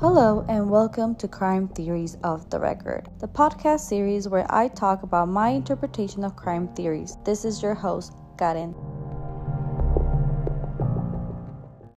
Hello, and welcome to Crime Theories Off the Record, the podcast series where I talk about my interpretation of crime theories. This is your host, Karen.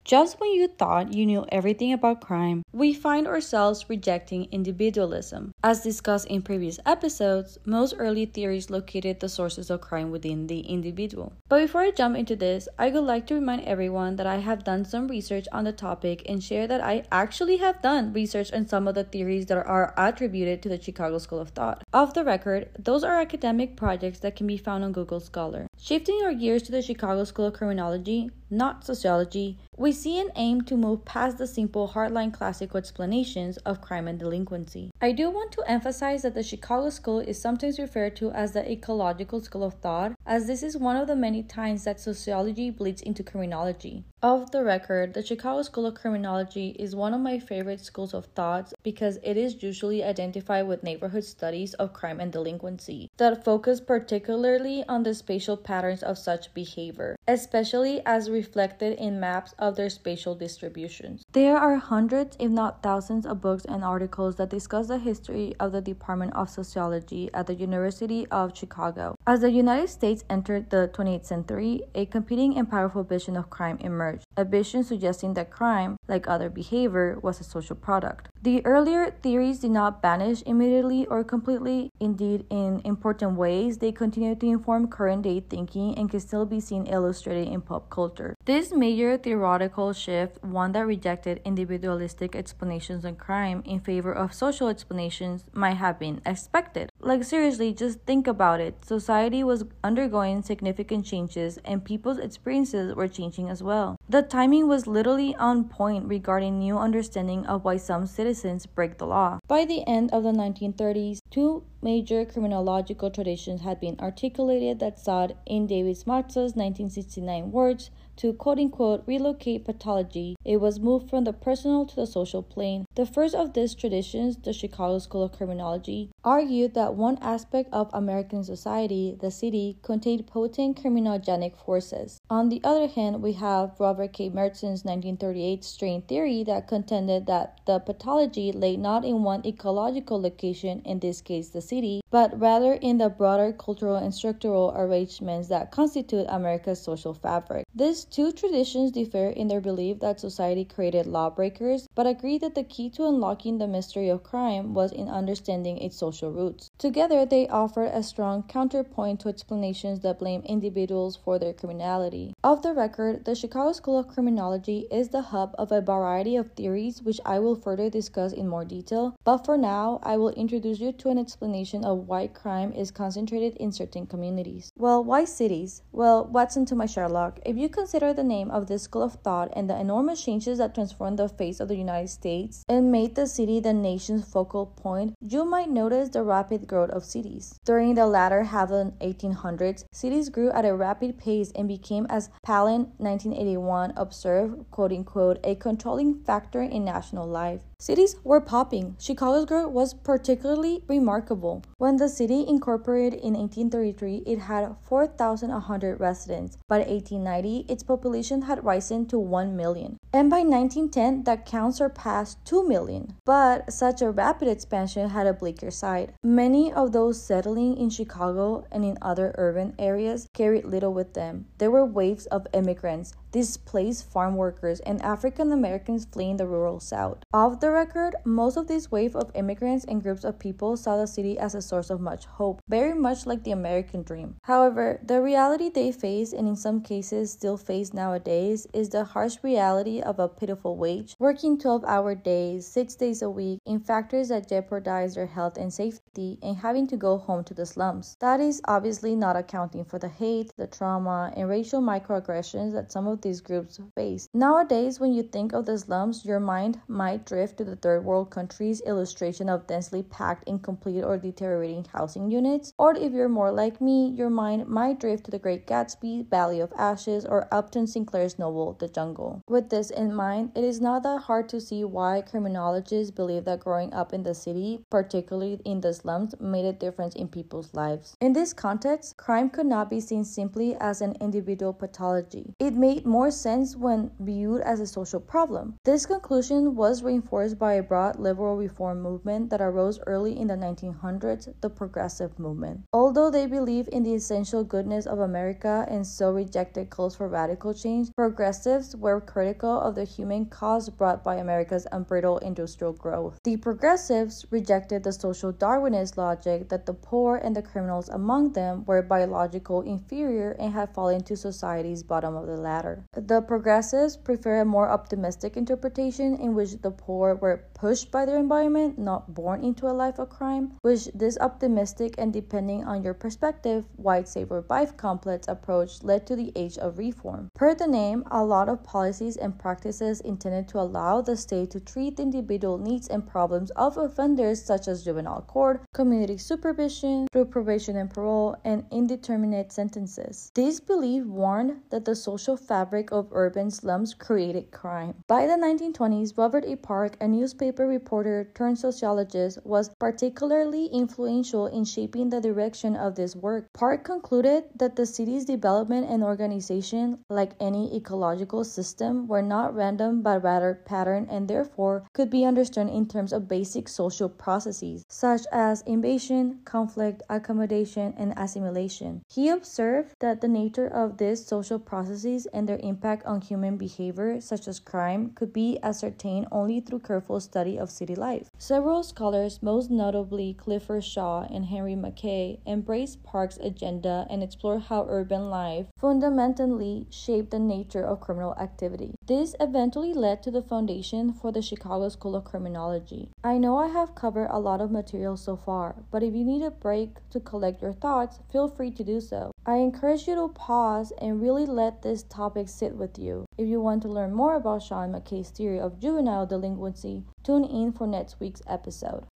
Just when you thought you knew everything about crime, we find ourselves rejecting individualism. As discussed in previous episodes, most early theories located the sources of crime within the individual. But before I jump into this, I would like to remind everyone that I have done some research on the topic and share that I actually have done research on some of the theories that are attributed to the Chicago School of Thought. Off the record, those are academic projects that can be found on Google Scholar. Shifting our gears to the Chicago School of Criminology, not sociology, we see an aim to move past the simple hardline explanations of crime and delinquency. I do want to emphasize that the Chicago School is sometimes referred to as the ecological school of thought, as this is one of the many times that sociology bleeds into criminology. Of the record, the Chicago School of Criminology is one of my favorite schools of thought because it is usually identified with neighborhood studies of crime and delinquency that focus particularly on the spatial patterns of such behavior, especially as reflected in maps of their spatial distributions. There are hundreds, if not thousands, of books and articles that discuss the history of the Department of Sociology at the University of Chicago. As the United States entered the 28th century, a competing and powerful vision of crime emerged a vision suggesting that crime, like other behavior, was a social product. The earlier theories did not vanish immediately or completely. Indeed, in important ways, they continue to inform current day thinking and can still be seen illustrated in pop culture. This major theoretical shift, one that rejected individualistic explanations on crime in favor of social explanations, might have been expected. Like, seriously, just think about it. Society was undergoing significant changes, and people's experiences were changing as well. The timing was literally on point regarding new understanding of why some citizens break the law. By the end of the 1930s, two major criminological traditions had been articulated that sought, in David Matza's 1969 words, to quote unquote relocate pathology, it was moved from the personal to the social plane. The first of these traditions, the Chicago School of Criminology, argued that one aspect of American society, the city, contained potent criminogenic forces. On the other hand, we have Robert K. Merton's 1938 strain theory that contended that the pathology lay not in one ecological location, in this case the city, but rather in the broader cultural and structural arrangements that constitute America's social fabric. These two traditions differ in their belief that society created lawbreakers, but agree that the key to unlocking the mystery of crime was in understanding its social roots. Together, they offer a strong counterpoint to explanations that blame individuals for their criminality. Of the record, the Chicago School of Criminology is the hub of a variety of theories, which I will further discuss in more detail, but for now, I will introduce you to an explanation of why crime is concentrated in certain communities. Well, why cities? Well, Watson to my Sherlock. If you consider consider the name of this school of thought and the enormous changes that transformed the face of the United States and made the city the nation's focal point, you might notice the rapid growth of cities. During the latter half of the 1800s, cities grew at a rapid pace and became, as Palen 1981 observed, quote unquote, a controlling factor in national life. Cities were popping. Chicago's growth was particularly remarkable. When the city incorporated in 1833, it had 4,100 residents. By 1890, its population had risen to 1 million. And by 1910, that count surpassed 2 million. But such a rapid expansion had a bleaker side. Many of those settling in Chicago and in other urban areas carried little with them. There were waves of immigrants, displaced farm workers, and African Americans fleeing the rural South. Off the record, most of this wave of immigrants and groups of people saw the city as a source of much hope, very much like the American dream. However, the reality they face, and in some cases still face nowadays, is the harsh reality of a pitiful wage, working 12 hour days, 6 days a week, in factories that jeopardize their health and safety, and having to go home to the slums. That is obviously not accounting for the hate, the trauma, and racial microaggressions that some of these groups face. Nowadays, when you think of the slums, your mind might drift to the third world countries' illustration of densely packed, incomplete, or deteriorating housing units, or if you're more like me, your mind might drift to the Great Gatsby, Valley of Ashes, or Upton Sinclair's novel, The Jungle. With this in mind, it is not that hard to see why criminologists believe that growing up in the city, particularly in the slums, made a difference in people's lives. In this context, crime could not be seen simply as an individual pathology. It made more sense when viewed as a social problem. This conclusion was reinforced by a broad liberal reform movement that arose early in the 1900s, the progressive movement. Although they believed in the essential goodness of America and so rejected calls for radical change, progressives were critical of the human cause brought by America's unbridled industrial growth. The progressives rejected the social Darwinist logic that the poor and the criminals among them were biological inferior and had fallen to society's bottom of the ladder. The progressives prefer a more optimistic interpretation in which the poor were pushed by their environment, not born into a life of crime, which this optimistic and depending on your perspective, white save or survive complex approach led to the age of reform. Per the name, a lot of policies and practices intended to allow the state to treat the individual needs and problems of offenders such as juvenile court, community supervision, through probation and parole, and indeterminate sentences. This belief warned that the social fabric of urban slums created crime. By the 1920s, Robert A. Park, a newspaper reporter turned sociologist, was particularly influential in shaping the direction of this work. Park concluded that the city's development and organization, like any ecological system, were not random but rather patterned and therefore could be understood in terms of basic social processes such as invasion, conflict, accommodation, and assimilation. He observed that the nature of these social processes and their impact on human behavior, such as crime, could be ascertained only through careful study of city life. Several scholars, most notably Clifford Shaw and Henry McKay, embraced Park's agenda and explored how urban life fundamentally shaped the nature of criminal activity. This eventually led to the foundation for the Chicago School of Criminology. I know I have covered a lot of material so far, but if you need a break to collect your thoughts, feel free to do so. I encourage you to pause and really let this topic sit with you. If you want to learn more about Shaw and McKay's theory of juvenile delinquency, tune in for next week's episode.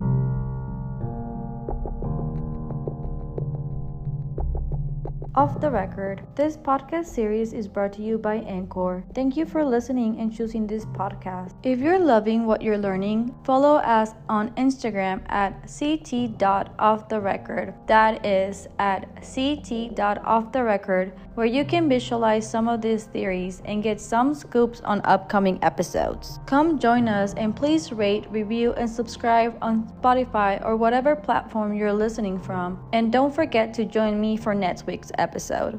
Off the Record. This podcast series is brought to you by Anchor. Thank you for listening and choosing this podcast. If you're loving what you're learning, follow us on Instagram at ct.offtherecord. That is at ct.offtherecord, where you can visualize some of these theories and get some scoops on upcoming episodes. Come join us and please rate, review, and subscribe on Spotify or whatever platform you're listening from. And don't forget to join me for next week's episode episode.